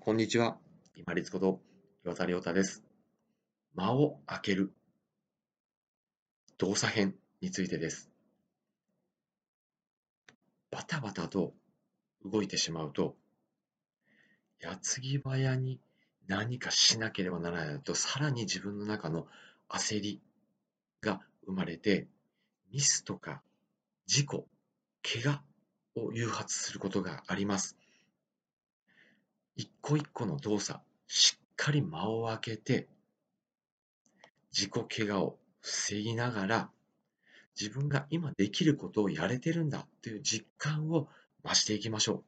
こんにちは。今立こと岩田亮太です。間を空ける動作編についてです。バタバタと動いてしまうと、矢継ぎ早に何かしなければならないと、さらに自分の中の焦りが生まれて、ミスとか事故、怪我を誘発することがあります。一個一個の動作、しっかり間を空けて、自己怪我を防ぎながら、自分が今できることをやれてるんだという実感を増していきましょう。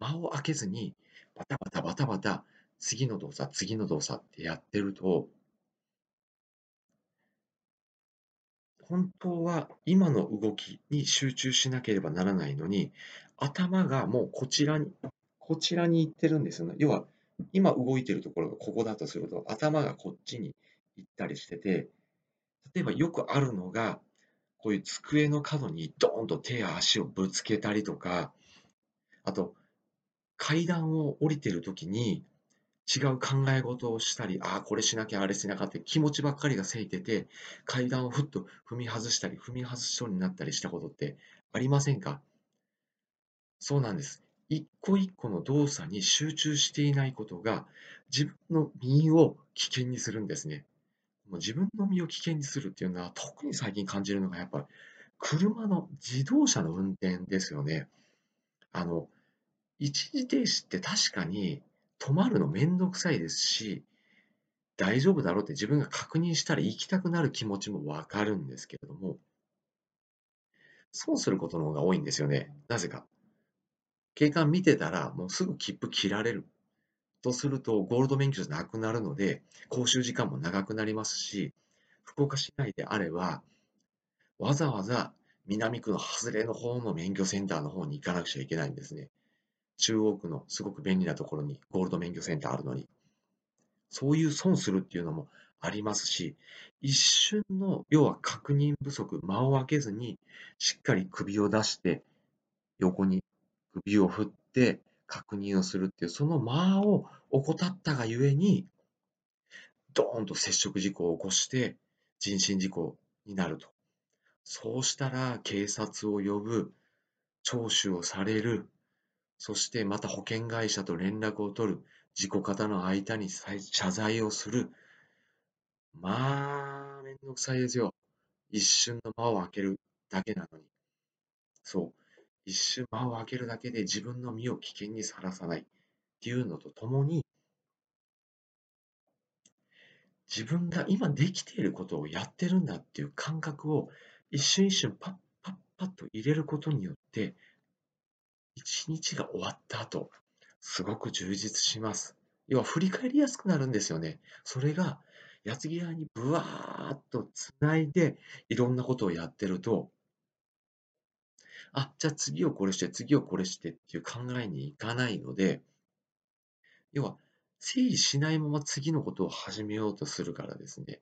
間を空けずに、バタバタバタバタ、次の動作、次の動作ってやってると、本当は今の動きに集中しなければならないのに、頭がもうこちらに、こちらに行ってるんですよね。要は、今動いてるところがここだとすると、頭がこっちに行ったりしてて、例えばよくあるのが、こういう机の角にドーンと手や足をぶつけたりとか、あと、階段を降りてるときに、違う考え事をしたり、ああ、これしなきゃ、あれしなきゃって気持ちばっかりがせいてて、階段をふっと踏み外したり、踏み外しそうになったりしたことってありませんか？そうなんです。一個一個の動作に集中していないことが、自分の身を危険にするんですね。もう自分の身を危険にするっていうのは、特に最近感じるのが、やっぱり車の自動車の運転ですよね。あの、一時停止って確かに止まるのめんどくさいですし、大丈夫だろうって自分が確認したら行きたくなる気持ちもわかるんですけれども、損することの方が多いんですよね。なぜか。警官見てたら、もうすぐ切符切られる。とすると、ゴールド免許じゃなくなるので、講習時間も長くなりますし、福岡市内であれば、わざわざ南区の外れの方の免許センターの方に行かなくちゃいけないんですね。中央区のすごく便利なところにゴールド免許センターあるのに。そういう損するっていうのもありますし、一瞬の、要は確認不足、間を空けずに、しっかり首を出して、横に首を振って確認をするっていう、その間を怠ったがゆえに、ドーンと接触事故を起こして、人身事故になると。そうしたら、警察を呼ぶ、聴取をされる、そしてまた保険会社と連絡を取る、事故方の間に謝罪をする。まあ、めんどくさいですよ。一瞬の間を空けるだけなのに。そう。一瞬間を空けるだけで自分の身を危険にさらさないっていうのとともに、自分が今できていることをやってるんだっていう感覚を一瞬一瞬パッパッパッと入れることによって、一日が終わった後、すごく充実します。要は振り返りやすくなるんですよね。それが、矢継ぎ早にブワーッとつないで、いろんなことをやってると、あ、じゃあ次をこれして、次をこれしてっていう考えにいかないので、要は、整理しないまま次のことを始めようとするからですね、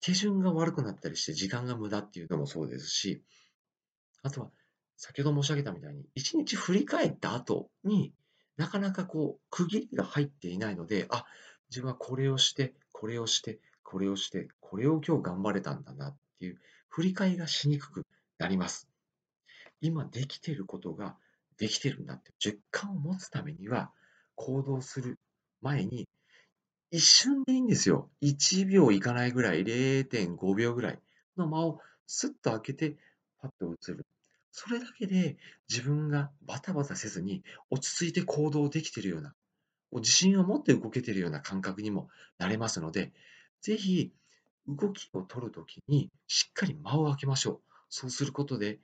手順が悪くなったりして時間が無駄っていうのもそうですし、あとは、先ほど申し上げたみたいに、一日振り返った後になかなかこう、区切りが入っていないので、あ、自分はこれをして、これをして、これをして、これを今日頑張れたんだなっていう、振り返りがしにくくなります。今できていることができてるんだって実感を持つためには、行動する前に、一瞬でいいんですよ。1秒いかないぐらい、0.5秒ぐらいの間をスッと開けて、パッと映る。それだけで自分がバタバタせずに落ち着いて行動できているような、自信を持って動けているような感覚にもなれますので、ぜひ動きを取るときにしっかり間を空けましょう。そうすることで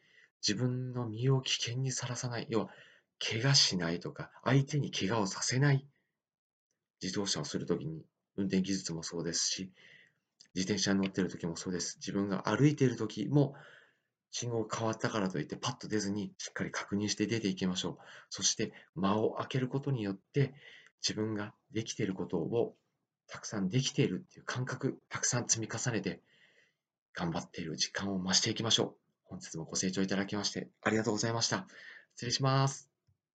自分の身を危険にさらさない、要は怪我しないとか、相手に怪我をさせない自動車をするときに、運転技術もそうですし、自転車に乗ってるときもそうです。自分が歩いているときも、信号が変わったからといってパッと出ずにしっかり確認して出ていきましょう。そして間を空けることによって自分ができていることをたくさんできているっていう感覚、たくさん積み重ねて頑張っている時間を増していきましょう。本日もご清聴いただきましてありがとうございました。失礼します。